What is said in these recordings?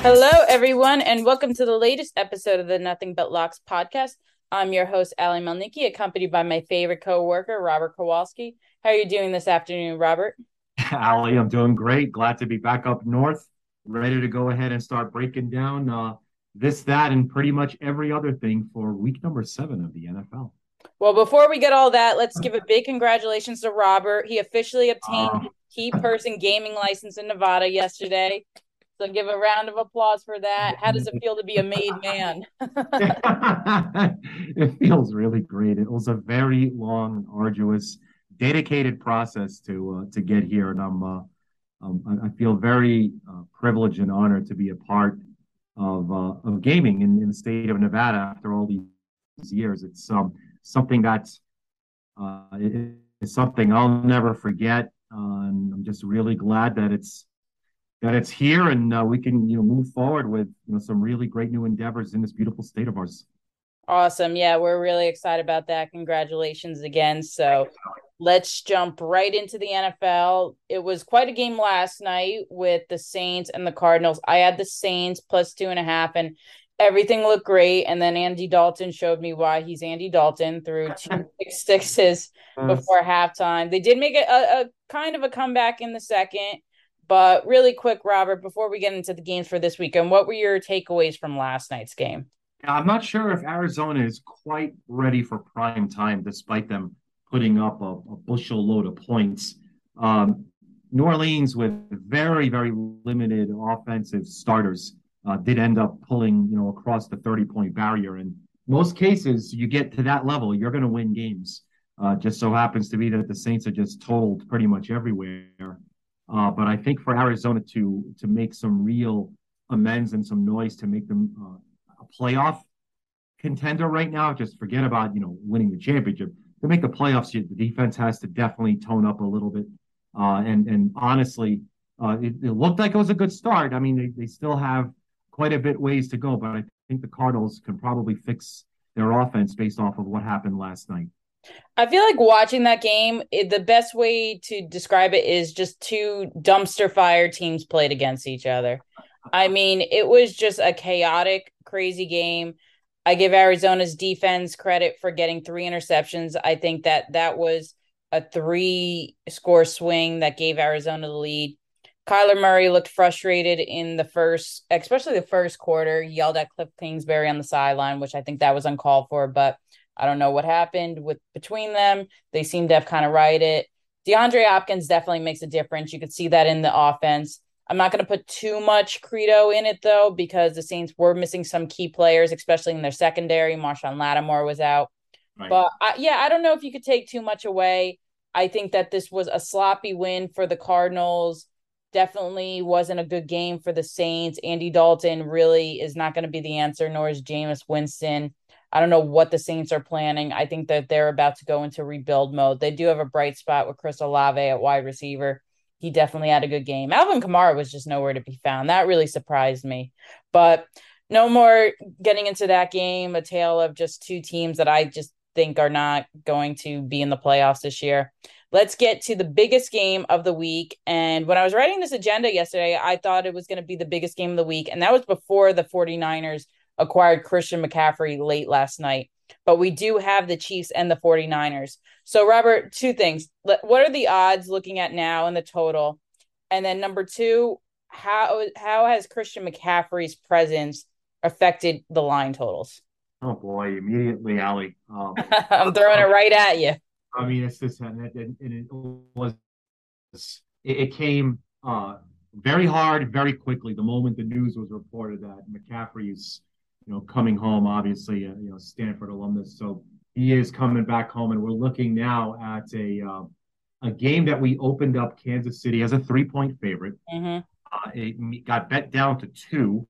Hello, everyone, and welcome to the latest episode of the Nothing But Locks podcast. I'm your host, Ali Melnicki, accompanied by my favorite co-worker, Robert Kowalski. How are you doing this afternoon, Robert? Ali, I'm doing great. Glad to be back up north, ready to go ahead and start breaking down uh, this, that, and pretty much every other thing for week number seven of the NFL. Well, before we get all that, let's give a big congratulations to Robert. He officially obtained uh, key person gaming license in Nevada yesterday. So give a round of applause for that. How does it feel to be a made man? it feels really great. It was a very long, arduous, dedicated process to uh, to get here, and I'm uh, um, I feel very uh, privileged and honored to be a part of uh, of gaming in, in the state of Nevada after all these years. It's um, something that's uh, it's something I'll never forget. and I'm just really glad that it's that it's here and uh, we can you know move forward with you know some really great new endeavors in this beautiful state of ours. Awesome. Yeah, we're really excited about that. Congratulations again. So let's jump right into the NFL. It was quite a game last night with the Saints and the Cardinals. I had the Saints plus two and a half, and everything looked great. And then Andy Dalton showed me why he's Andy Dalton through two six sixes before halftime. They did make a, a, a kind of a comeback in the second but really quick, Robert, before we get into the games for this weekend, what were your takeaways from last night's game? I'm not sure if Arizona is quite ready for prime time, despite them putting up a, a bushel load of points. Um, New Orleans, with very, very limited offensive starters, uh, did end up pulling, you know, across the 30 point barrier. And most cases, you get to that level, you're going to win games. Uh, just so happens to be that the Saints are just told pretty much everywhere. Uh, but I think for Arizona to to make some real amends and some noise to make them uh, a playoff contender right now, just forget about you know winning the championship. To make the playoffs, the defense has to definitely tone up a little bit. Uh, and and honestly, uh, it, it, looked like it was a good start. I mean, they, they still have quite a bit ways to go, but I think the Cardinals can probably fix their offense based off of what happened last night. I feel like watching that game, it, the best way to describe it is just two dumpster fire teams played against each other. I mean, it was just a chaotic, crazy game. I give Arizona's defense credit for getting three interceptions. I think that that was a three score swing that gave Arizona the lead. Kyler Murray looked frustrated in the first, especially the first quarter. Yelled at Cliff Kingsbury on the sideline, which I think that was uncalled for. But I don't know what happened with between them. They seem to have kind of righted. It. DeAndre Hopkins definitely makes a difference. You could see that in the offense. I'm not going to put too much credo in it though, because the Saints were missing some key players, especially in their secondary. Marshon Lattimore was out, right. but I, yeah, I don't know if you could take too much away. I think that this was a sloppy win for the Cardinals. Definitely wasn't a good game for the Saints. Andy Dalton really is not going to be the answer, nor is Jameis Winston. I don't know what the Saints are planning. I think that they're about to go into rebuild mode. They do have a bright spot with Chris Olave at wide receiver. He definitely had a good game. Alvin Kamara was just nowhere to be found. That really surprised me. But no more getting into that game, a tale of just two teams that I just think are not going to be in the playoffs this year. Let's get to the biggest game of the week. And when I was writing this agenda yesterday, I thought it was going to be the biggest game of the week. And that was before the 49ers acquired Christian McCaffrey late last night. But we do have the Chiefs and the 49ers. So, Robert, two things. What are the odds looking at now in the total? And then number two, how how has Christian McCaffrey's presence affected the line totals? Oh boy, immediately, Ali. Um, I'm throwing it right at you. I mean, it's just and it, and it was it, it came uh, very hard, very quickly. The moment the news was reported that McCaffrey's you know, coming home, obviously, uh, you know, Stanford alumnus. So he is coming back home, and we're looking now at a uh, a game that we opened up Kansas City as a three point favorite. Mm-hmm. Uh, it got bet down to two.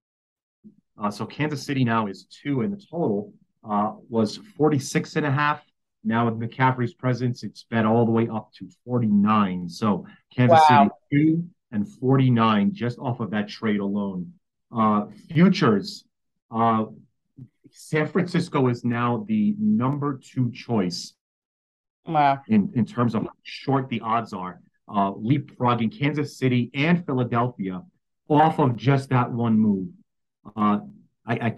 Uh, so Kansas City now is two, and the total uh, was 46 and a half. Now with McCaffrey's presence, it's bet all the way up to 49. So Kansas wow. City two and 49 just off of that trade alone. Uh, futures uh, San Francisco is now the number two choice wow. in, in terms of how short the odds are, uh, leapfrogging Kansas City and Philadelphia off of just that one move. Uh, I, I,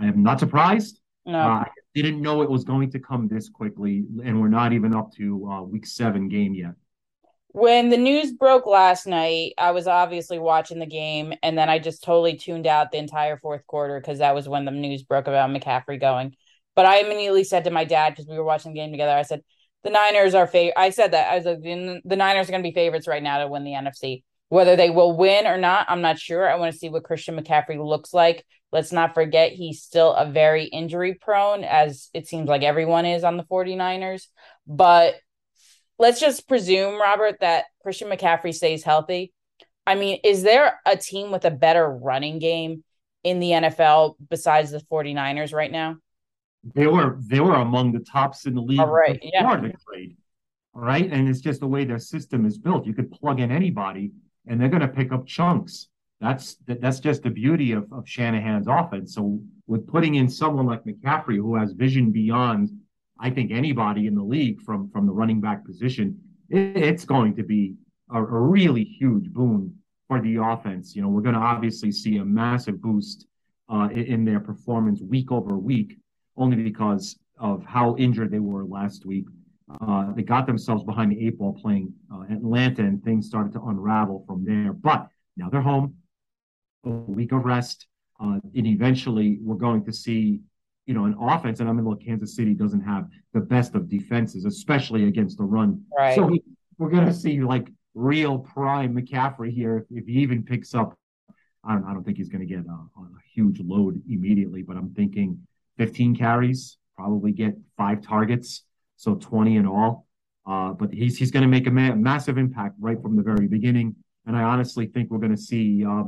I am not surprised. No. Uh, I didn't know it was going to come this quickly, and we're not even up to uh, week seven game yet. When the news broke last night, I was obviously watching the game, and then I just totally tuned out the entire fourth quarter because that was when the news broke about McCaffrey going. But I immediately said to my dad because we were watching the game together, I said, "The Niners are favorite." I said that I was like, "The Niners are going to be favorites right now to win the NFC. Whether they will win or not, I'm not sure. I want to see what Christian McCaffrey looks like. Let's not forget he's still a very injury prone, as it seems like everyone is on the 49ers. But let's just presume, Robert, that Christian McCaffrey stays healthy. I mean, is there a team with a better running game in the NFL besides the 49ers right now? They were they were among the tops in the league All right, yeah. the trade. Right. And it's just the way their system is built. You could plug in anybody and they're gonna pick up chunks. That's that's just the beauty of, of Shanahan's offense. So with putting in someone like McCaffrey who has vision beyond I think anybody in the league from from the running back position, it, it's going to be a, a, really huge boon for the offense. You know, we're going to obviously see a massive boost uh, in, their performance week over week, only because of how injured they were last week. Uh, they got themselves behind the eight ball playing uh, Atlanta, and things started to unravel from there. But now they're home, a week of rest, uh, and eventually we're going to see you know, an offense, and I'm mean, look, Kansas City doesn't have the best of defenses, especially against the run. Right. So we, we're going to see like real prime McCaffrey here if, if he even picks up. I don't, I don't think he's going to get a, a, huge load immediately, but I'm thinking 15 carries, probably get five targets, so 20 in all. Uh, but he's he's going to make a ma- massive impact right from the very beginning, and I honestly think we're going to see uh,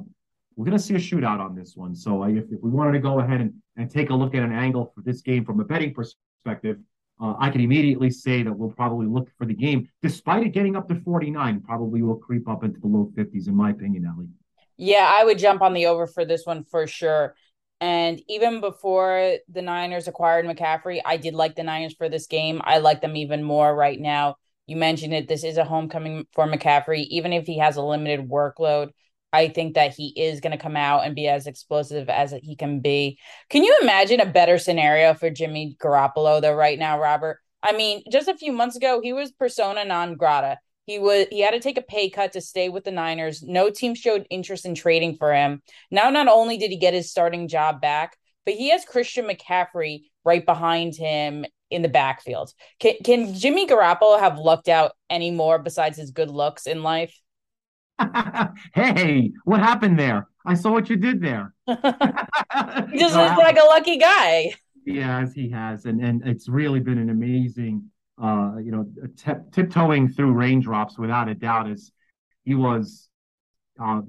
we're going to see a shootout on this one. So if, if we wanted to go ahead and, and take a look at an angle for this game from a betting perspective, uh, I can immediately say that we'll probably look for the game, despite it getting up to 49, probably will creep up into the low 50s, in my opinion, Ellie. Yeah, I would jump on the over for this one for sure. And even before the Niners acquired McCaffrey, I did like the Niners for this game. I like them even more right now. You mentioned it. This is a homecoming for McCaffrey, even if he has a limited workload. I think that he is going to come out and be as explosive as he can be. Can you imagine a better scenario for Jimmy Garoppolo though right now, Robert? I mean, just a few months ago, he was persona non grata. He was he had to take a pay cut to stay with the Niners. No team showed interest in trading for him. Now, not only did he get his starting job back, but he has Christian McCaffrey right behind him in the backfield. Can can Jimmy Garoppolo have lucked out any more besides his good looks in life? hey, what happened there? I saw what you did there. he just looks like a lucky guy. Yes, he has, and and it's really been an amazing, uh, you know, tip, tiptoeing through raindrops without a doubt. As he was, uh,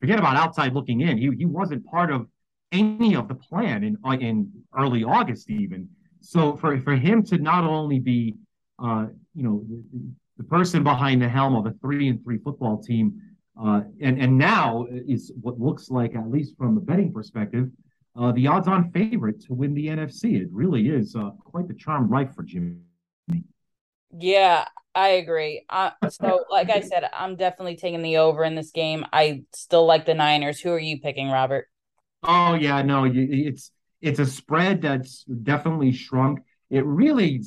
forget about outside looking in. He he wasn't part of any of the plan in uh, in early August even. So for for him to not only be, uh, you know, the, the person behind the helm of a three and three football team uh, and and now is what looks like, at least from a betting perspective, uh, the odds-on favorite to win the NFC. It really is uh, quite the charm life for Jimmy. Yeah, I agree. Uh, so, like I said, I'm definitely taking the over in this game. I still like the Niners. Who are you picking, Robert? Oh yeah, no, it's it's a spread that's definitely shrunk. It really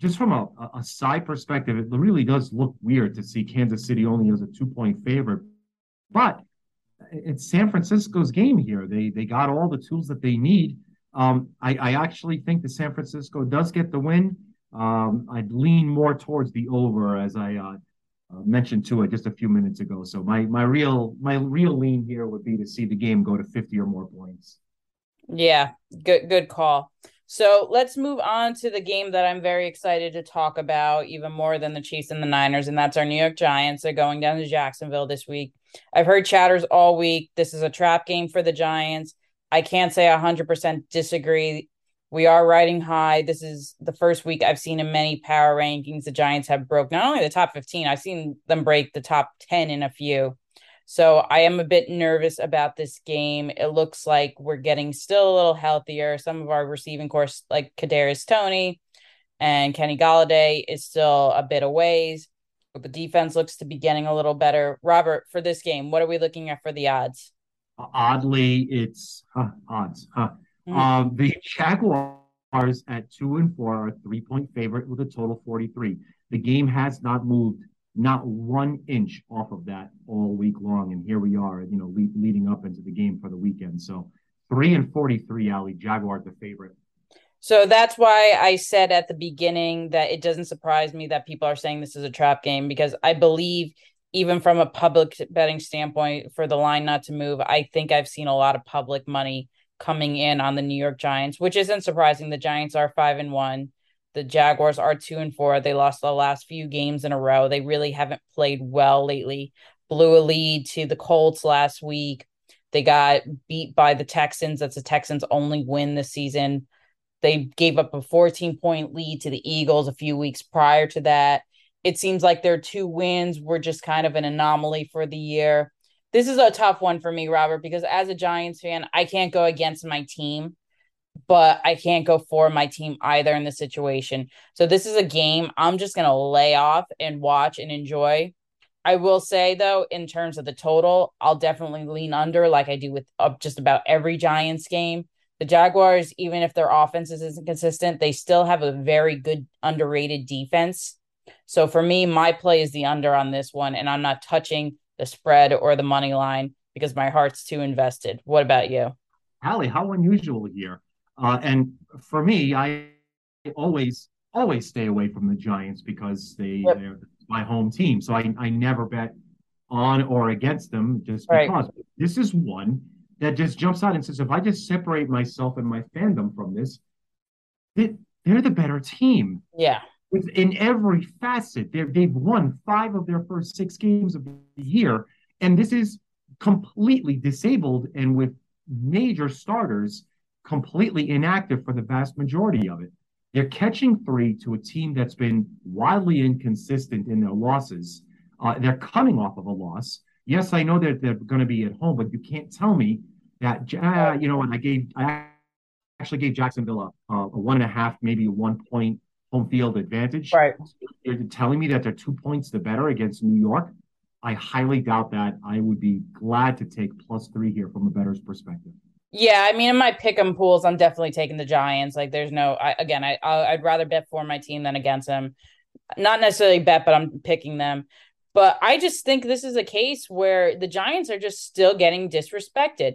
just from a, a side perspective, it really does look weird to see Kansas City only as a two point favorite. But it's San Francisco's game here. They they got all the tools that they need. Um, I, I actually think that San Francisco does get the win. Um, I'd lean more towards the over, as I uh, uh, mentioned to it just a few minutes ago. So my my real my real lean here would be to see the game go to fifty or more points. Yeah, good good call. So let's move on to the game that I'm very excited to talk about, even more than the Chiefs and the Niners, and that's our New York Giants. They're going down to Jacksonville this week. I've heard chatters all week. This is a trap game for the Giants. I can't say 100% disagree. We are riding high. This is the first week I've seen in many power rankings the Giants have broke not only the top 15, I've seen them break the top 10 in a few. So I am a bit nervous about this game. It looks like we're getting still a little healthier. Some of our receiving course, like Kadarius Toney and Kenny Golladay, is still a bit of ways. But the defense looks to be getting a little better. Robert, for this game, what are we looking at for the odds? Oddly, it's huh, odds. Huh. Mm-hmm. Um, the Jaguars at two and four are a three point favorite with a total 43. The game has not moved not one inch off of that all week long. And here we are, you know, le- leading up into the game for the weekend. So three and 43, Ali, Jaguars the favorite. So that's why I said at the beginning that it doesn't surprise me that people are saying this is a trap game because I believe even from a public betting standpoint for the line not to move, I think I've seen a lot of public money coming in on the New York Giants, which isn't surprising. The Giants are 5 and 1. The Jaguars are 2 and 4. They lost the last few games in a row. They really haven't played well lately. Blew a lead to the Colts last week. They got beat by the Texans. That's the Texans' only win this season. They gave up a 14 point lead to the Eagles a few weeks prior to that. It seems like their two wins were just kind of an anomaly for the year. This is a tough one for me, Robert, because as a Giants fan, I can't go against my team, but I can't go for my team either in this situation. So this is a game I'm just going to lay off and watch and enjoy. I will say though, in terms of the total, I'll definitely lean under like I do with uh, just about every Giants game the Jaguars, even if their offense isn't consistent, they still have a very good underrated defense. So for me, my play is the under on this one, and I'm not touching the spread or the money line because my heart's too invested. What about you? Allie, how unusual here. Uh, and for me, I always always stay away from the Giants because they yep. they're my home team. So I, I never bet on or against them just because. Right. This is one that just jumps out and says, if I just separate myself and my fandom from this, they, they're the better team. Yeah. In every facet, they've won five of their first six games of the year. And this is completely disabled and with major starters completely inactive for the vast majority of it. They're catching three to a team that's been wildly inconsistent in their losses. Uh, they're coming off of a loss. Yes, I know that they're going to be at home, but you can't tell me that uh, you know, and I gave I actually gave Jacksonville a, a one and a half, maybe a one point home field advantage. Right. You're telling me that they're two points the better against New York. I highly doubt that. I would be glad to take plus three here from a bettor's perspective. Yeah, I mean, in my pick 'em pools, I'm definitely taking the Giants. Like, there's no, I, again, I I'd rather bet for my team than against them. Not necessarily bet, but I'm picking them. But I just think this is a case where the Giants are just still getting disrespected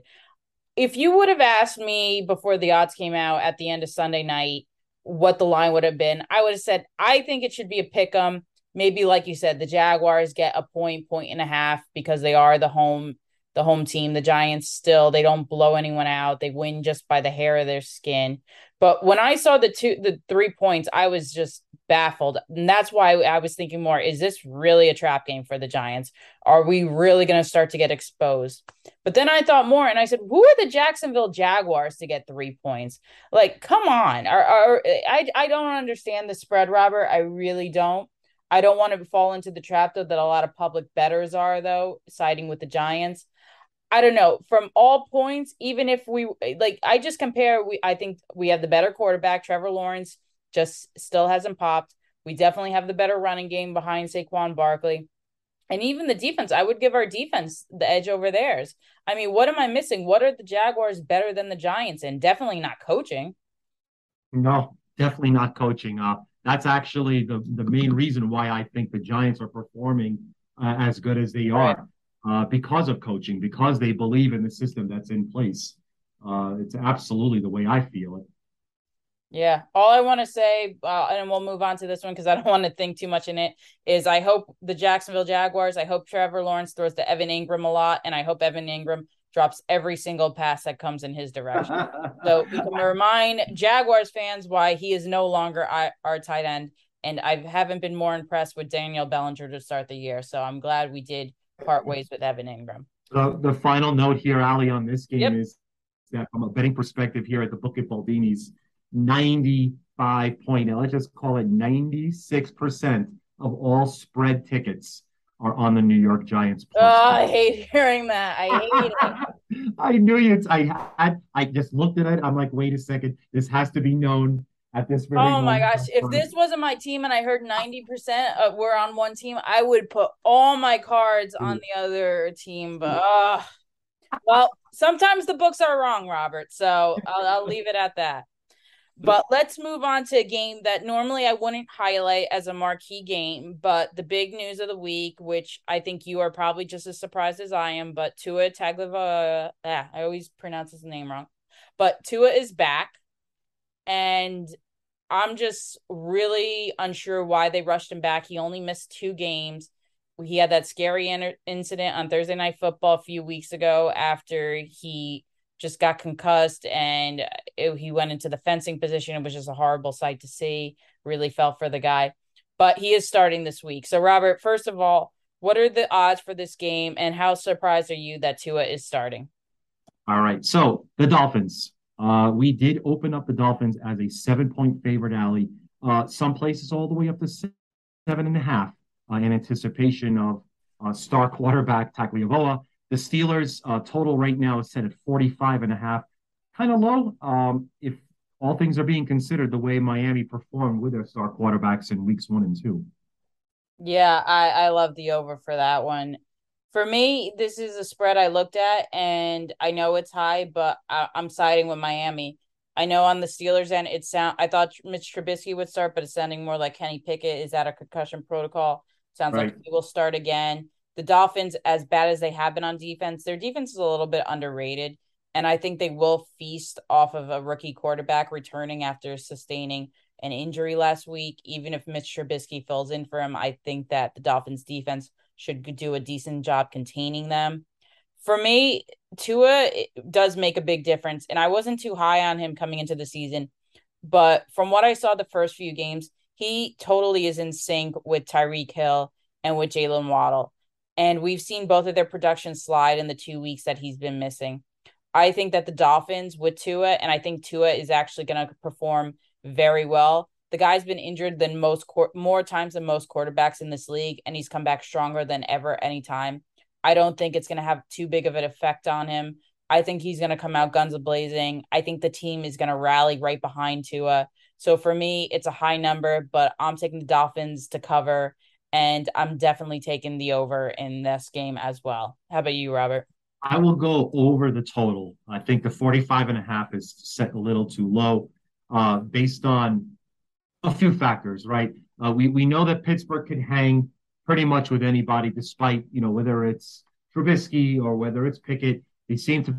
if you would have asked me before the odds came out at the end of Sunday night what the line would have been, I would have said I think it should be a pick 'em. Maybe like you said, the Jaguars get a point, point and a half because they are the home the home team. The Giants still they don't blow anyone out. They win just by the hair of their skin. But when I saw the two the three points, I was just baffled. And that's why I was thinking more, is this really a trap game for the Giants? Are we really going to start to get exposed? But then I thought more and I said, who are the Jacksonville Jaguars to get three points? Like, come on. Are, are I I don't understand the spread, Robert. I really don't. I don't want to fall into the trap though that a lot of public betters are though, siding with the Giants. I don't know. From all points, even if we like, I just compare. We I think we have the better quarterback, Trevor Lawrence just still hasn't popped. We definitely have the better running game behind Saquon Barkley. And even the defense, I would give our defense the edge over theirs. I mean, what am I missing? What are the Jaguars better than the Giants And Definitely not coaching. No, definitely not coaching. Uh, that's actually the, the main reason why I think the Giants are performing uh, as good as they are right. Uh, because of coaching, because they believe in the system that's in place. Uh, it's absolutely the way I feel it. Yeah. All I want to say, uh, and we'll move on to this one because I don't want to think too much in it, is I hope the Jacksonville Jaguars, I hope Trevor Lawrence throws to Evan Engram a lot, and I hope Evan Engram drops every single pass that comes in his direction. so we can remind Jaguars fans why he is no longer our tight end. And I haven't been more impressed with Daniel Bellinger to start the year. So I'm glad we did part ways with Evan Engram. So the final note here, Ali, on this game yep. is that from a betting perspective here at the Book at Baldini's, 95 point, oh, let's just call it 96% of all spread tickets are on the New York Giants. Oh, I hate hearing that. I hate it. I knew you. I had. I just looked at it. I'm like, wait a second. This has to be known at this very. Oh my gosh! If this wasn't my team and I heard 90 percent were on one team, I would put all my cards on the other team. But uh, well, sometimes the books are wrong, Robert. So I'll, I'll leave it at that. But let's move on to a game that normally I wouldn't highlight as a marquee game, but the big news of the week, which I think you are probably just as surprised as I am, but Tua Tagliava, yeah, I always pronounce his name wrong. But Tua is back, and I'm just really unsure why they rushed him back. He only missed two games. He had that scary in- incident on Thursday Night Football a few weeks ago after he just got concussed and it, he went into the fencing position. It was just a horrible sight to see. Really felt for the guy. But he is starting this week. So, Robert, first of all, what are the odds for this game and how surprised are you that Tua is starting? All right. So, the Dolphins. Uh, we did open up the Dolphins as a seven point favorite, alley, Uh, some places all the way up to seven and a half uh, in anticipation of uh, star quarterback Tagovailoa. The Steelers uh, total right now is set at 45 and a half, kind of low. Um, if all things are being considered, the way Miami performed with their star quarterbacks in weeks one and two. Yeah, I, I love the over for that one. For me, this is a spread I looked at, and I know it's high, but I, am siding with Miami. I know on the Steelers end, it sound I thought Mitch Trubisky would start, but it's sounding more like Kenny Pickett is at a concussion protocol. Sounds right. like he will start again the Dolphins, as bad as they have been on defense, their defense is a little bit underrated. And I think they will feast off of a rookie quarterback returning after sustaining an injury last week. Even if Mitch Trubisky fills in for him, I think that the Dolphins defense should do a decent job containing them. For me, Tua does make a big difference. And I wasn't too high on him coming into the season. But from what I saw the first few games, he totally is in sync with Tyreek Hill and with Jaylen Waddle. And we've seen both of their production slide in the two weeks that he's been missing. I think that the Dolphins with Tua, and I think Tua is actually going to perform very well. The guy's been injured than most more times than most quarterbacks in this league, and he's come back stronger than ever anytime. I don't think it's going to have too big of an effect on him. I think he's going to come out guns a blazing. I think the team is going to rally right behind Tua. So for me, it's a high number, but I'm taking the Dolphins to cover and I'm definitely taking the over in this game as well. How about you, Robert? I will go over the total. I think the 45 and a half is set a little too low uh, based on a few factors, right? Uh, we, we know that Pittsburgh can hang pretty much with anybody, despite, you know, whether it's Trubisky or whether it's Pickett. They seem to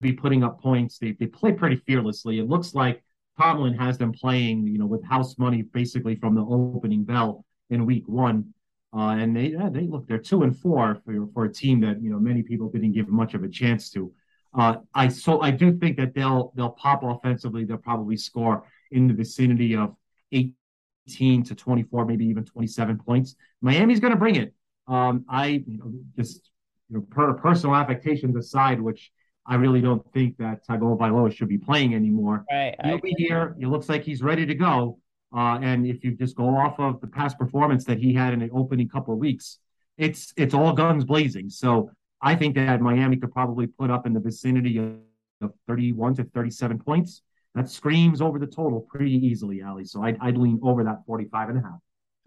be putting up points. They, they play pretty fearlessly. It looks like Tomlin has them playing, you know, with house money basically from the opening bell in week one. Uh, and they yeah, they look they're two and four for for a team that you know many people didn't give much of a chance to. Uh, I so I do think that they'll they'll pop offensively. They'll probably score in the vicinity of 18 to 24, maybe even 27 points. Miami's going to bring it. Um, I you know, just you know per personal affectations aside, which I really don't think that Tagovailoa should be playing anymore. Right, He'll be here. It looks like he's ready to go. Uh, and if you just go off of the past performance that he had in the opening couple of weeks, it's it's all guns blazing. So I think that Miami could probably put up in the vicinity of 31 to 37 points. That screams over the total pretty easily, Ali. So I'd, I'd lean over that 45 and a half.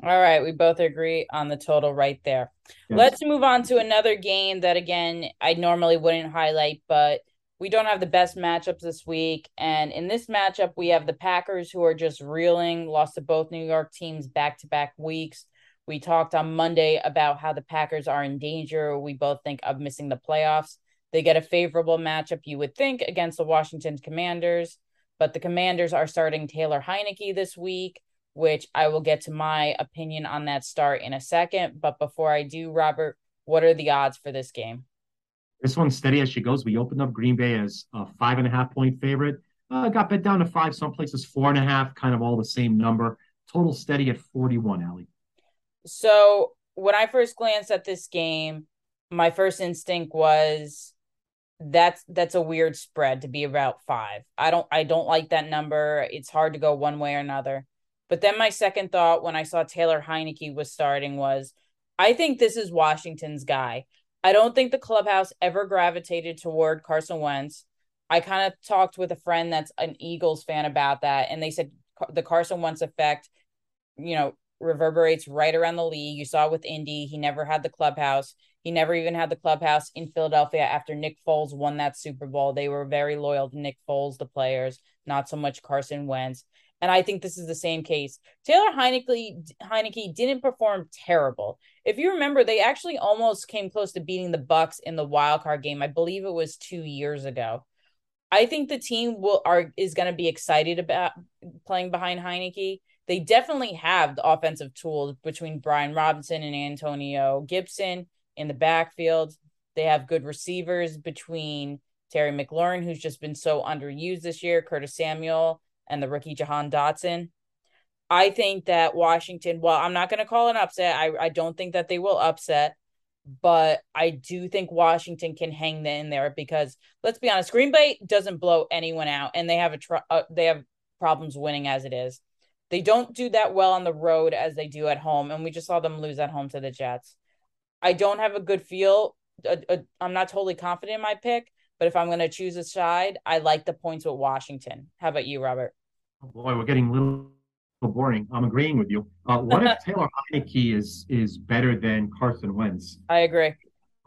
All right, we both agree on the total right there. Yes. Let's move on to another game that again I normally wouldn't highlight, but we don't have the best matchups this week. And in this matchup, we have the Packers who are just reeling, lost to both New York teams back to back weeks. We talked on Monday about how the Packers are in danger. We both think of missing the playoffs. They get a favorable matchup, you would think, against the Washington Commanders, but the Commanders are starting Taylor Heinicke this week, which I will get to my opinion on that start in a second. But before I do, Robert, what are the odds for this game? This one's steady as she goes. We opened up Green Bay as a five and a half point favorite. Uh, got bet down to five, some places four and a half, kind of all the same number. Total steady at 41, Allie. So when I first glanced at this game, my first instinct was that's that's a weird spread to be about five. I don't I don't like that number. It's hard to go one way or another. But then my second thought when I saw Taylor Heinicke was starting was I think this is Washington's guy. I don't think the clubhouse ever gravitated toward Carson Wentz. I kind of talked with a friend that's an Eagles fan about that, and they said the Carson Wentz effect, you know, reverberates right around the league. You saw with Indy, he never had the clubhouse. He never even had the clubhouse in Philadelphia after Nick Foles won that Super Bowl. They were very loyal to Nick Foles, the players, not so much Carson Wentz. And I think this is the same case. Taylor Heinicke, Heinicke didn't perform terrible. If you remember, they actually almost came close to beating the Bucks in the wild card game. I believe it was two years ago. I think the team will are is going to be excited about playing behind Heinicke. They definitely have the offensive tools between Brian Robinson and Antonio Gibson in the backfield. They have good receivers between Terry McLaurin, who's just been so underused this year, Curtis Samuel, and the rookie Jahan Dotson. I think that Washington, well, I'm not going to call an upset. I, I don't think that they will upset but I do think Washington can hang in there because let's be honest, Green Bay doesn't blow anyone out, and they have a tr- uh, they have problems winning as it is. They don't do that well on the road as they do at home, and we just saw them lose at home to the Jets. I don't have a good feel. Uh, uh, I'm not totally confident in my pick, but if I'm going to choose a side, I like the points with Washington. How about you, Robert? Oh boy, we're getting a little boring. I'm agreeing with you. Uh, what if Taylor Heinicke is is better than Carson Wentz? I agree.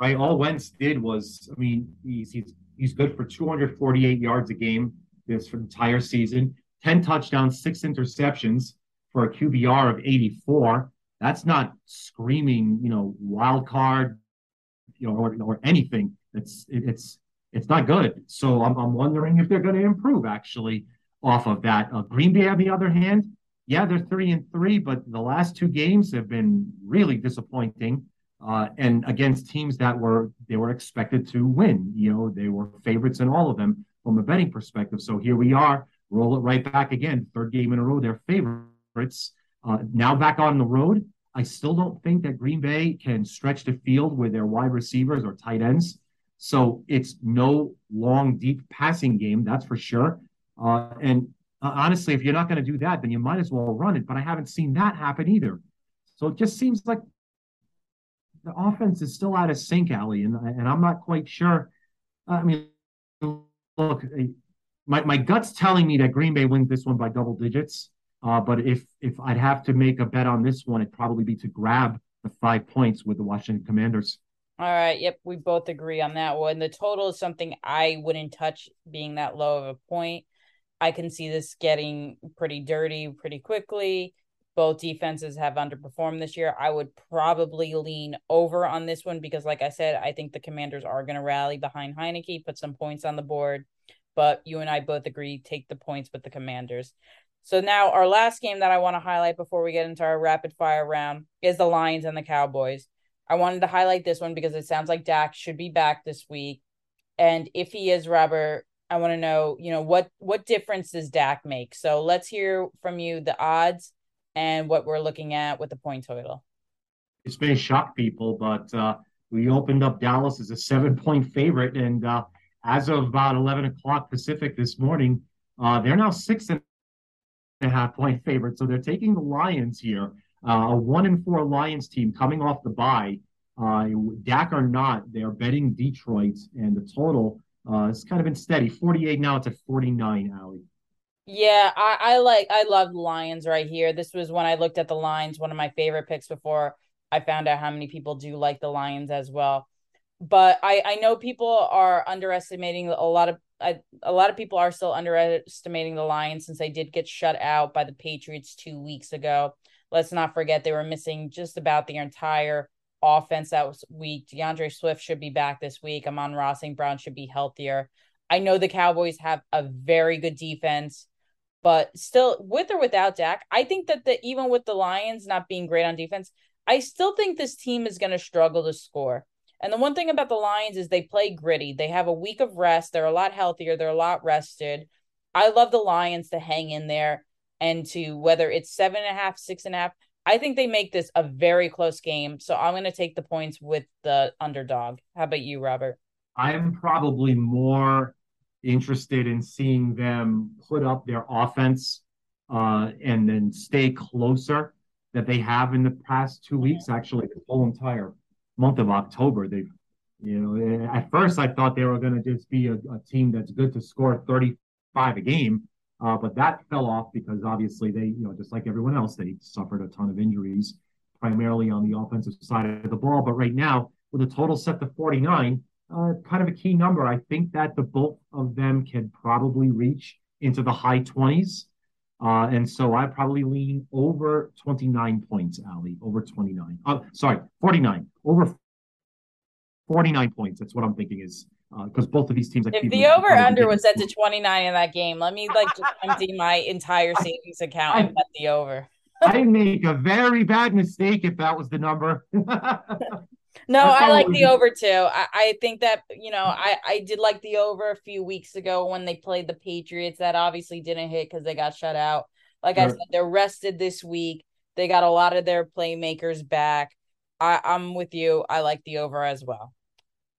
Right. All Wentz did was, I mean, he's he's he's good for 248 yards a game this entire season, 10 touchdowns, six interceptions for a QBR of 84. That's not screaming, you know, wild card, you know, or, or anything. It's it's it's not good. So I'm I'm wondering if they're going to improve actually off of that. Uh, Green Bay, on the other hand, yeah, they're three and three, but the last two games have been really disappointing. Uh, and against teams that were they were expected to win. You know, they were favorites in all of them from a betting perspective. So here we are, roll it right back again. Third game in a row, they're favorites. Uh, now back on the road. I still don't think that Green Bay can stretch the field with their wide receivers or tight ends. So it's no long, deep passing game, that's for sure. Uh, and uh, honestly, if you're not going to do that, then you might as well run it. But I haven't seen that happen either. So it just seems like the offense is still out of sync, Ali, and and I'm not quite sure. I mean, look, my my gut's telling me that Green Bay wins this one by double digits. Uh, but if if I'd have to make a bet on this one, it'd probably be to grab the five points with the Washington Commanders. All right. Yep. We both agree on that one. The total is something I wouldn't touch being that low of a point. I can see this getting pretty dirty pretty quickly. Both defenses have underperformed this year. I would probably lean over on this one because, like I said, I think the commanders are going to rally behind Heinicke, put some points on the board. But you and I both agree, take the points with the commanders. So now our last game that I want to highlight before we get into our rapid fire round is the Lions and the Cowboys. I wanted to highlight this one because it sounds like Dak should be back this week. And if he is, Robert, I want to know, you know, what what difference does Dak make? So let's hear from you the odds and what we're looking at with the point total. It's may shock people, but uh, we opened up Dallas as a seven point favorite, and uh, as of about eleven o'clock Pacific this morning, uh, they're now six and a half point favorite. So they're taking the Lions here, uh, a one and four Lions team coming off the bye. Uh, Dak or not, they are betting Detroit, and the total uh, it's kind of been steady. 48 now, it's at 49, Ali. Yeah, I, I like I love Lions right here. This was when I looked at the lines, one of my favorite picks before I found out how many people do like the Lions as well. But I I know people are underestimating a lot of I, a lot of people are still underestimating the Lions since they did get shut out by the Patriots two weeks ago. Let's not forget they were missing just about the entire offense that was weak. D'Andre Swift should be back this week. Amon-Ra St. Brown should be healthier. I know the Cowboys have a very good defense, but still, with or without Dak, I think that the even with the Lions not being great on defense, I still think this team is going to struggle to score. And the one thing about the Lions is they play gritty. They have a week of rest. They're a lot healthier. They're a lot rested. I love the Lions to hang in there and to whether it's seven and a half, six and a half. I think they make this a very close game. So I'm going to take the points with the underdog. How about you, Robert? I'm probably more interested in seeing them put up their offense uh, and then stay closer that they have in the past two weeks. Actually, the whole entire month of October, they've, you know, at first I thought they were going to just be a, a team that's good to score 35 a game. Uh, but that fell off because obviously they, you know, just like everyone else, they suffered a ton of injuries, primarily on the offensive side of the ball. But right now, with a total set to 49. Uh, kind of a key number. I think that the bulk of them can probably reach into the high 20s. Uh, and so I probably lean over 29 points, Ali, over 29. Oh, sorry, 49, over 49 points. That's what I'm thinking is because uh, both of these teams. If the over under was set to 29 in that game, let me like just empty my entire savings account and bet the over. I make a very bad mistake if that was the number. no, I like the over too. I, I think that you know I I did like the over a few weeks ago when they played the Patriots. That obviously didn't hit because they got shut out. Like. I said, they're rested this week. They got a lot of their playmakers back. I, I'm with you. I like the over as well.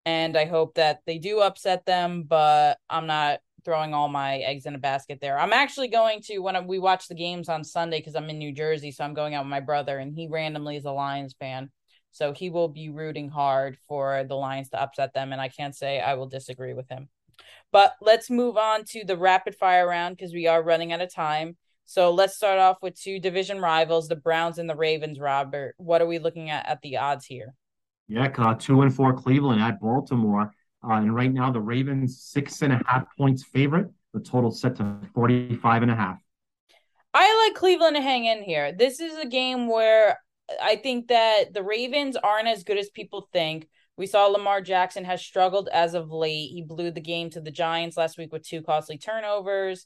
And I hope that they do upset them, but I'm not throwing all my eggs in a basket there. I'm actually going to when we watch the games on Sunday because I'm in New Jersey, so I'm going out with my brother, and he randomly is a Lions fan, so he will be rooting hard for the Lions to upset them, and I can't say I will disagree with him. But let's move on to the rapid fire round because we are running out of time. So let's start off with two division rivals, the Browns and the Ravens. Robert, what are we looking at at the odds here? Yeah, uh, two and four Cleveland at Baltimore. Uh, and right now, the Ravens six and a half points favorite. The total set to 45 and a half. I like Cleveland to hang in here. This is a game where I think that the Ravens aren't as good as people think. We saw Lamar Jackson has struggled as of late. He blew the game to the Giants last week with two costly turnovers.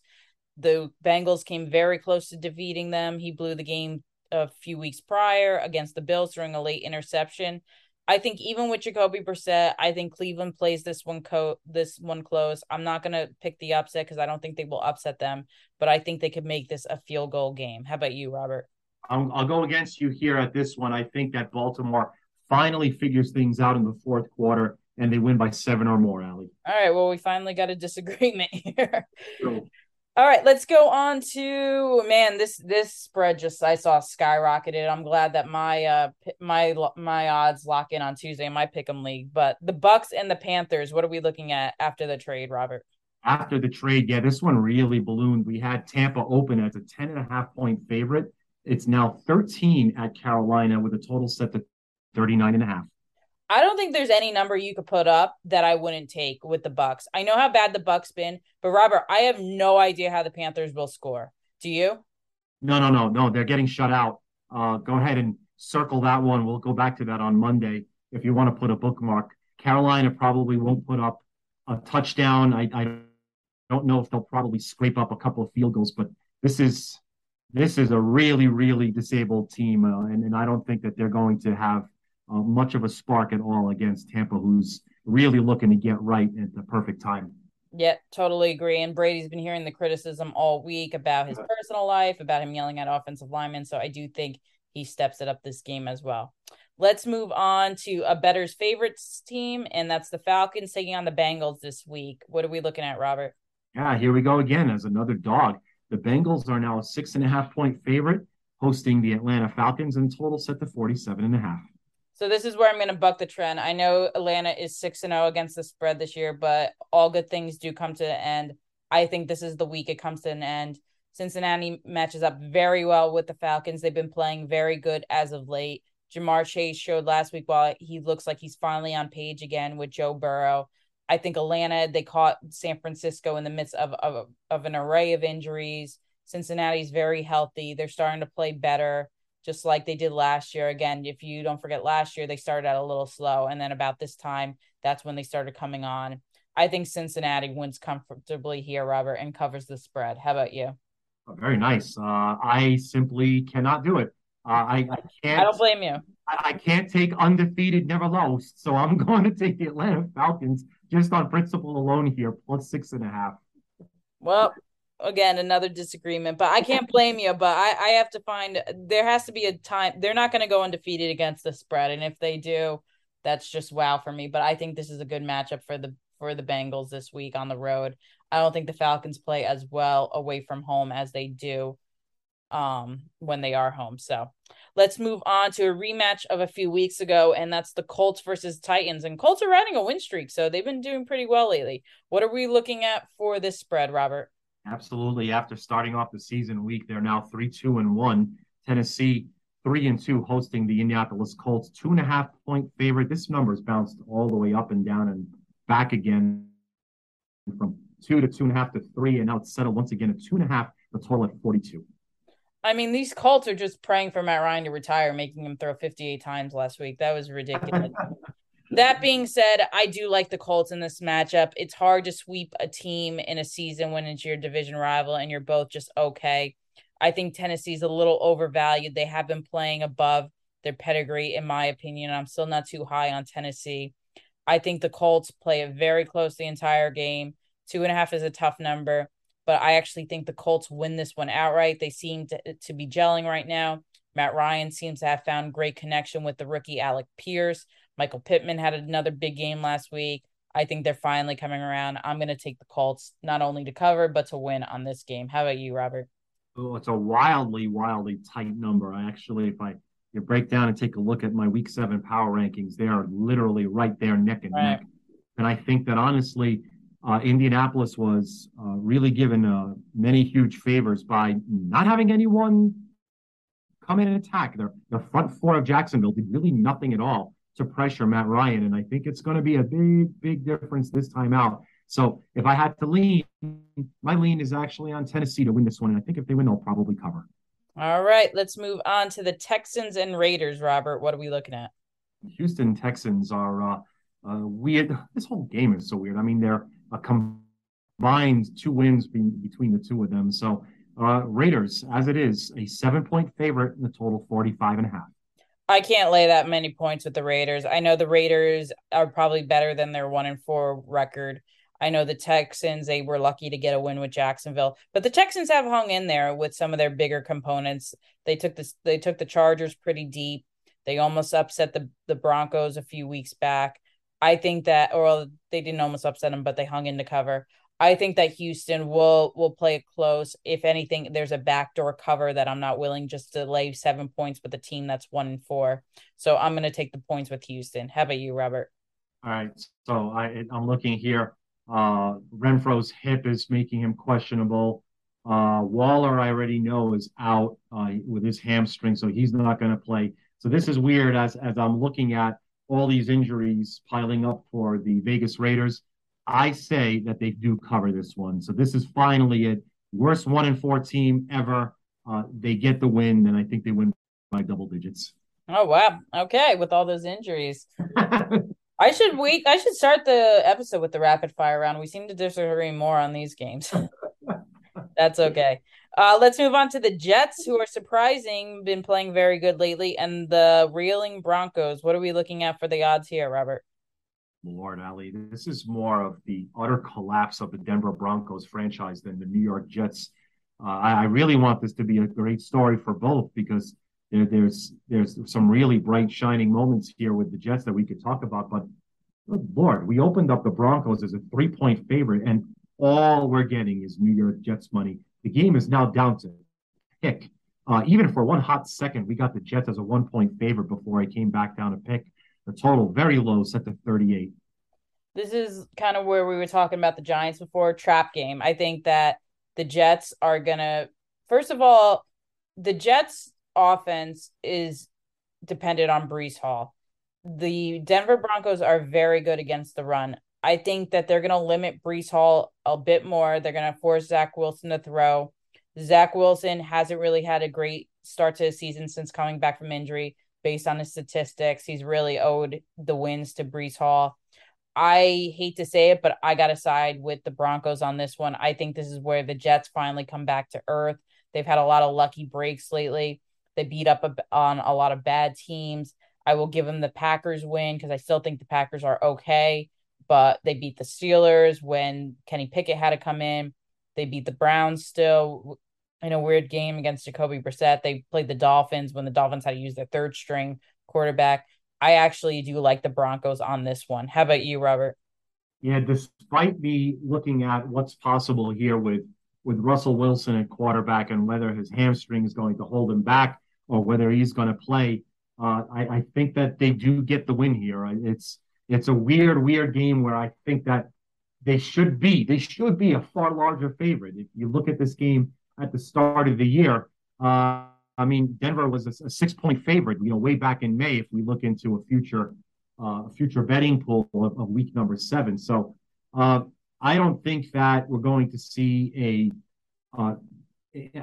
The Bengals came very close to defeating them. He blew the game a few weeks prior against the Bills during a late interception. I think even with Jacoby Brissett, I think Cleveland plays this one co this one close. I'm not gonna pick the upset because I don't think they will upset them, but I think they could make this a field goal game. How about you, Robert? I'll, I'll go against you here at this one. I think that Baltimore finally figures things out in the fourth quarter and they win by seven or more, Ali. All right. Well, we finally got a disagreement here. All right, let's go on to man. This this spread just I saw skyrocketed. I'm glad that my uh my my odds lock in on Tuesday in my pick'em league. But the Bucks and the Panthers. What are we looking at after the trade, Robert? After the trade, yeah, this one really ballooned. We had Tampa open as a 10 and a half point favorite. It's now 13 at Carolina with a total set to 39 and a half. I don't think there's any number you could put up that I wouldn't take with the Bucks. I know how bad the Bucks been, but Robert, I have no idea how the Panthers will score. Do you? No, no, no, no. They're getting shut out. Uh, go ahead and circle that one. We'll go back to that on Monday if you want to put a bookmark. Carolina probably won't put up a touchdown. I, I don't know if they'll probably scrape up a couple of field goals, but this is this is a really, really disabled team, uh, and, and I don't think that they're going to have uh, much of a spark at all against Tampa, who's really looking to get right at the perfect time. Yeah, totally agree. And Brady's been hearing the criticism all week about his personal life, about him yelling at offensive linemen. So I do think he steps it up this game as well. Let's move on to a better's favorites team, and that's the Falcons taking on the Bengals this week. What are we looking at, Robert? Yeah, here we go again as another dog. The Bengals are now a six and a half point favorite, hosting the Atlanta Falcons, and total set to 47 and a half. So this is where I'm going to buck the trend. I know Atlanta is 6 and 0 against the spread this year, but all good things do come to an end. I think this is the week it comes to an end. Cincinnati matches up very well with the Falcons. They've been playing very good as of late. Ja'Marr Chase showed last week while he looks like he's finally on page again with Joe Burrow. I think Atlanta, they caught San Francisco in the midst of, of, of an array of injuries. Cincinnati's very healthy. They're starting to play better just like they did last year. Again, if you don't forget last year, they started out a little slow. And then about this time, that's when they started coming on. I think Cincinnati wins comfortably here, Robert, and covers the spread. How about you? Oh, very nice. Uh, I simply cannot do it. Uh, I, I, can't. I don't blame you. I, I, can't take undefeated, never lost. So I'm going to take the Atlanta Falcons just on principle alone here, plus six and a half. Well, again another disagreement but i can't blame you but i i have to find there has to be a time they're not going to go undefeated against the spread and if they do that's just wow for me but i think this is a good matchup for the for the bengals this week on the road i don't think the falcons play as well away from home as they do um when they are home so let's move on to a rematch of a few weeks ago and that's the colts versus titans and colts are riding a win streak so they've been doing pretty well lately what are we looking at for this spread robert Absolutely. After starting off the season week, they're now three, two, and one. Tennessee three and two hosting the Indianapolis Colts, two and a half point favorite. This number has bounced all the way up and down and back again from two to two and a half to three, and now it's settled once again at two and a half, the total at 42. I mean, these Colts are just praying for Matt Ryan to retire, making him throw 58 times last week. That was ridiculous. that being said, I do like the Colts in this matchup. It's hard to sweep a team in a season when it's your division rival and you're both just okay. I think Tennessee's a little overvalued. They have been playing above their pedigree, in my opinion. I'm still not too high on Tennessee. I think the Colts play it very close the entire game. Two and a half is a tough number, but I actually think the Colts win this one outright. They seem to, to be gelling right now. Matt Ryan seems to have found great connection with the rookie Alec Pierce. Michael Pittman had another big game last week. I think they're finally coming around. I'm going to take the Colts not only to cover, but to win on this game. How about you, Robert? Oh, it's a wildly, wildly tight number. I actually, if I you break down and take a look at my week seven power rankings, they are literally right there, neck and right. neck. And I think that honestly, uh, Indianapolis was uh, really given uh, many huge favors by not having anyone come in and attack. Their, the front four of Jacksonville did really nothing at all to pressure Matt Ryan. And I think it's going to be a big, big difference this time out. So if I had to lean, my lean is actually on Tennessee to win this one. And I think if they win, they'll probably cover. All right, let's move on to the Texans and Raiders. Robert, what are we looking at? Houston Texans are uh, uh, weird. This whole game is so weird. I mean, they're a combined two wins be- between the two of them. So uh, Raiders, as it is, a seven point favorite in the total 45 and a half. I can't lay that many points with the Raiders. I know the Raiders are probably better than their one and four record. I know the Texans, they were lucky to get a win with Jacksonville, but the Texans have hung in there with some of their bigger components. They took this they took the Chargers pretty deep. They almost upset the the Broncos a few weeks back. I think that or they didn't almost upset them, but they hung in to cover. I think that Houston will will play it close. If anything, there's a backdoor cover that I'm not willing just to lay seven points with a team that's one and four. So I'm going to take the points with Houston. How about you, Robert? All right. So I I'm looking here. Uh, Renfrow's hip is making him questionable. Uh, Waller, I already know, is out uh, with his hamstring, so he's not going to play. So this is weird as as I'm looking at all these injuries piling up for the Vegas Raiders. I say that they do cover this one. So this is finally it. Worst one and four team ever. Uh, they get the win, and I think they win by double digits. Oh wow! Okay, with all those injuries. I should wait. I should start the episode with the rapid fire round. We seem to disagree more on these games. That's okay. Uh, let's move on to the Jets, who are surprising, been playing very good lately, and the reeling Broncos. What are we looking at for the odds here, Robert? Lord Ali, this is more of the utter collapse of the Denver Broncos franchise than the New York Jets. Uh, I, I really want this to be a great story for both because there, there's there's some really bright shining moments here with the Jets that we could talk about. But good Lord, we opened up the Broncos as a three point favorite, and all we're getting is New York Jets money. The game is now down to pick. Uh, even for one hot second, we got the Jets as a one point favorite before I came back down to pick. The total very low, set to 38. This is kind of where we were talking about the Giants before trap game. I think that the Jets are going to, first of all, the Jets offense is dependent on Breece Hall. The Denver Broncos are very good against the run. I think that they're going to limit Breece Hall a bit more. They're going to force Zach Wilson to throw. Zach Wilson hasn't really had a great start to the season since coming back from injury. Based on his statistics, he's really owed the wins to Breece Hall. I hate to say it, but I got to side with the Broncos on this one. I think this is where the Jets finally come back to earth. They've had a lot of lucky breaks lately. They beat up on a lot of bad teams. I will give them the Packers win because I still think the Packers are okay, but they beat the Steelers when Kenny Pickett had to come in. They beat the Browns still in a weird game against Jacoby Brissett. They played the Dolphins when the Dolphins had to use their third string quarterback. I actually do like the Broncos on this one. How about you, Robert? Yeah, despite me looking at what's possible here with with Russell Wilson at quarterback and whether his hamstring is going to hold him back, or whether he's going to play. Uh, I, I, think that they do get the win here. It's it's a weird, weird game where I think that they should be they should be a far larger favorite. If you look at this game at the start of the year, uh, I mean, Denver was a, a six point favorite, you know, way back in May. If we look into a future uh, future betting pool of, of, week number seven, so uh, I don't think that we're going to see a uh,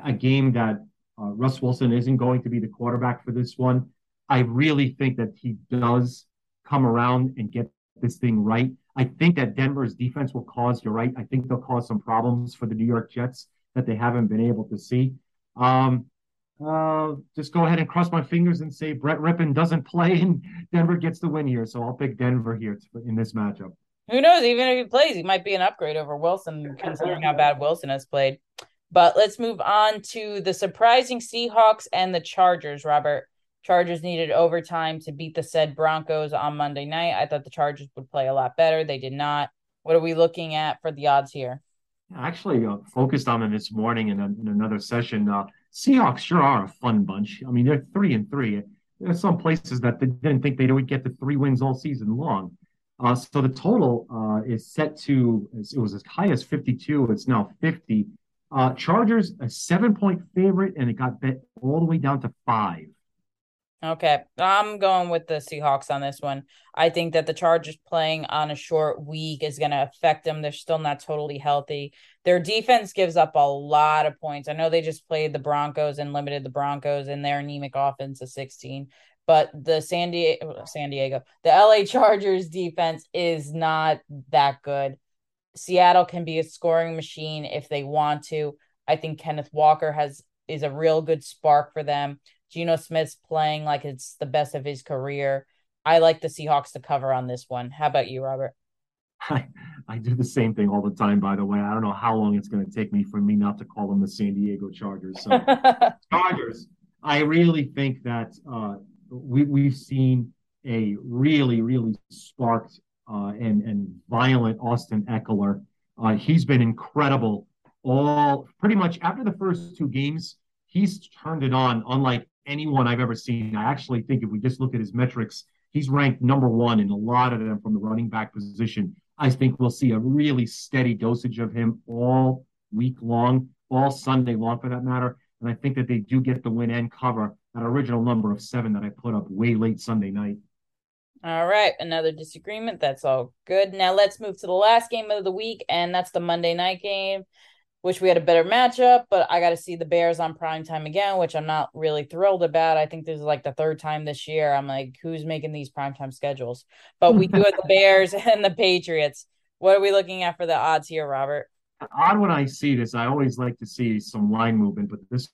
a game that uh, Russ Wilson isn't going to be the quarterback for this one. I really think that he does come around and get this thing right. I think that Denver's defense will cause, you're right, I think they'll cause some problems for the New York Jets that they haven't been able to see. Um, uh, just go ahead and cross my fingers and say Brett Rypien doesn't play and Denver gets the win here. So I'll pick Denver here in this matchup. Who knows? Even if he plays, he might be an upgrade over Wilson, considering how bad Wilson has played. But let's move on to the surprising Seahawks and the Chargers, Robert. Chargers needed overtime to beat the said Broncos on Monday night. I thought the Chargers would play a lot better. They did not. What are we looking at for the odds here? Actually uh, focused on them this morning in, a, in another session. Uh, Seahawks sure are a fun bunch. I mean, they're three and three. There's some places that they didn't think they would get to three wins all season long. Uh, so the total uh, is set to it was as high as 52. It's now 50. Uh, Chargers a seven point favorite, and it got bet all the way down to five. Okay, I'm going with the Seahawks on this one. I think that the Chargers playing on a short week is going to affect them. They're still not totally healthy. Their defense gives up a lot of points. I know they just played the Broncos and limited the Broncos and their anemic offense of 16, but the San Diego, San Diego, the LA Chargers defense is not that good. Seattle can be a scoring machine if they want to. I think Kenneth Walker has is a real good spark for them. Geno Smith's playing like it's the best of his career. I like the Seahawks to cover on this one. How about you, Robert? I, I do the same thing all the time, by the way. I don't know how long it's going to take me for me not to call them the San Diego Chargers. So, Chargers, I really think that uh, we, we've seen a really, really sparked uh, and, and violent Austin Ekeler. Uh, he's been incredible all pretty much after the first two games. He's turned it on, unlike anyone I've ever seen. I actually think if we just look at his metrics, he's ranked number one in a lot of them from the running back position. I think we'll see a really steady dosage of him all week long, all Sunday long for that matter. And I think that they do get the win and cover that original number of seven that I put up way late Sunday night. All right, another disagreement. That's all good. Now let's move to the last game of the week, and that's the Monday night game. Wish we had a better matchup, but I got to see the Bears on prime time again, which I'm not really thrilled about. I think this is like the third time this year. I'm like, who's making these prime time schedules? But we do have the Bears and the Patriots. What are we looking at for the odds here, Robert? Odd when I see this, I always like to see some line movement, but this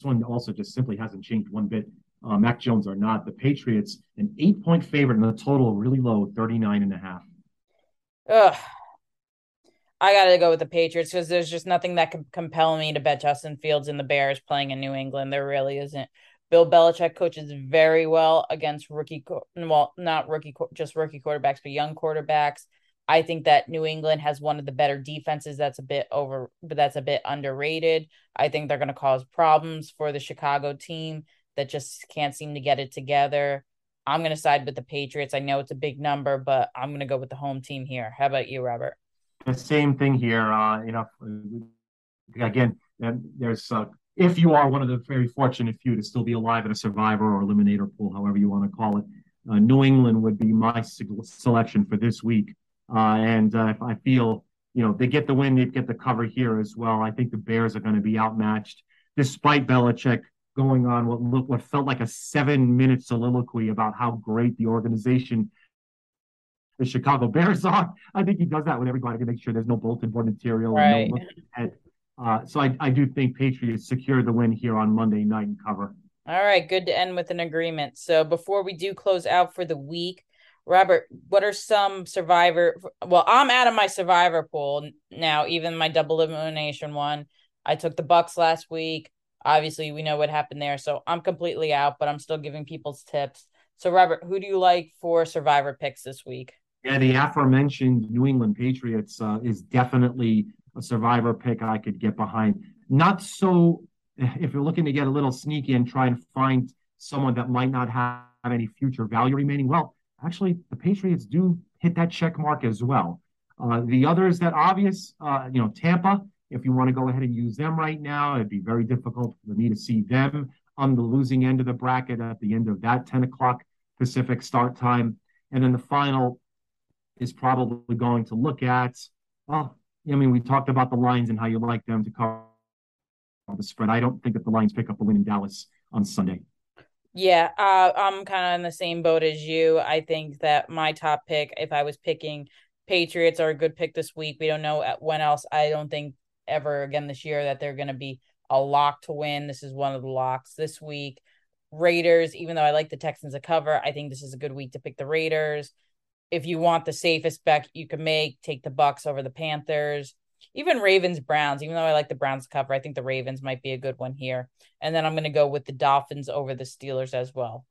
one also just simply hasn't changed one bit. Uh, Mac Jones are not. The Patriots, an eight point favorite, and the total really low, 39 and a half. Ugh, I got to go with the Patriots because there's just nothing that can compel me to bet Justin Fields and the Bears playing in New England. There really isn't. Bill Belichick coaches very well against rookie, well, not rookie, just rookie quarterbacks, but young quarterbacks. I think that New England has one of the better defenses. That's a bit over, but that's a bit underrated. I think they're going to cause problems for the Chicago team that just can't seem to get it together. I'm going to side with the Patriots. I know it's a big number, but I'm going to go with the home team here. How about you, Robert? The same thing here. Uh, you know, again, there's uh, if you are one of the very fortunate few to still be alive in a survivor or eliminator pool, however you want to call it, uh, New England would be my selection for this week. Uh, and uh, I feel, you know, they get the win, they get the cover here as well. I think the Bears are going to be outmatched, despite Belichick going on what looked what felt like a seven minute soliloquy about how great the organization the Chicago Bears are. I think he does that with everybody to make sure there's no bulletin board material. Right. No uh, so I, I do think Patriots secure the win here on Monday night and cover. All right, good to end with an agreement. So before we do close out for the week, Robert, what are some survivor? Well, I'm out of my survivor pool now, even my double elimination one. I took the Bucks last week. Obviously, we know what happened there, so I'm completely out. But I'm still giving people's tips. So, Robert, who do you like for survivor picks this week? Yeah, the aforementioned New England Patriots uh, is definitely a survivor pick I could get behind. Not so if you're looking to get a little sneaky and try and find someone that might not have any future value remaining. Well, actually, the Patriots do hit that check mark as well. Uh, the others that obvious, uh, you know, Tampa. If you want to go ahead and use them right now, it'd be very difficult for me to see them on the losing end of the bracket at the end of that 10 o'clock Pacific start time. And then the final is probably going to look at, well, I mean, we talked about the lines and how you like them to cover the spread. I don't think that the Lions pick up a win in Dallas on Sunday. Yeah, uh, I'm kind of in the same boat as you. I think that my top pick, if I was picking Patriots, are a good pick this week. We don't know when else. I don't think ever again this year that they're going to be a lock to win. This is one of the locks this week. Raiders, even though I like the Texans to cover, I think this is a good week to pick the Raiders. If you want the safest bet you can make, take the Bucks over the Panthers. Even Ravens Browns, even though I like the Browns cover, I think the Ravens might be a good one here. And then I'm going to go with the Dolphins over the Steelers as well.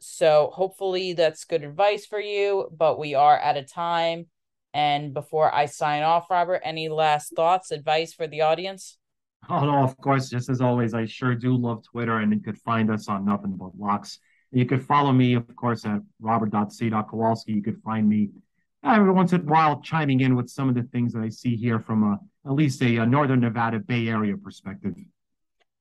So hopefully that's good advice for you, but we are at a time. And before I sign off, Robert, any last thoughts, advice for the audience? Oh no, of course. Just as always, I sure do love Twitter, and you could find us on Nothing But Locks. You could follow me, of course, at robert.c.kowalski. You could find me every once in a while chiming in with some of the things that I see here from a, at least a, a Northern Nevada Bay Area perspective.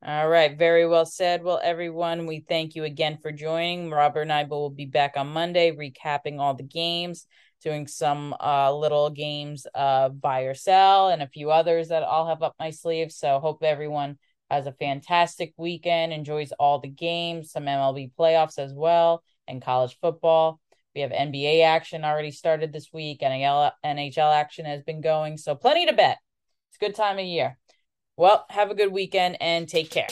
All right, very well said. Well, everyone, we thank you again for joining. Robert and I will be back on Monday recapping all the games, doing some uh, little games uh, buy or sell, and a few others that I'll have up my sleeve. So, hope everyone has a fantastic weekend, enjoys all the games, some MLB playoffs as well, and college football. We have NBA action already started this week. NHL, NHL action has been going. So plenty to bet. It's a good time of year. Well, have a good weekend and take care.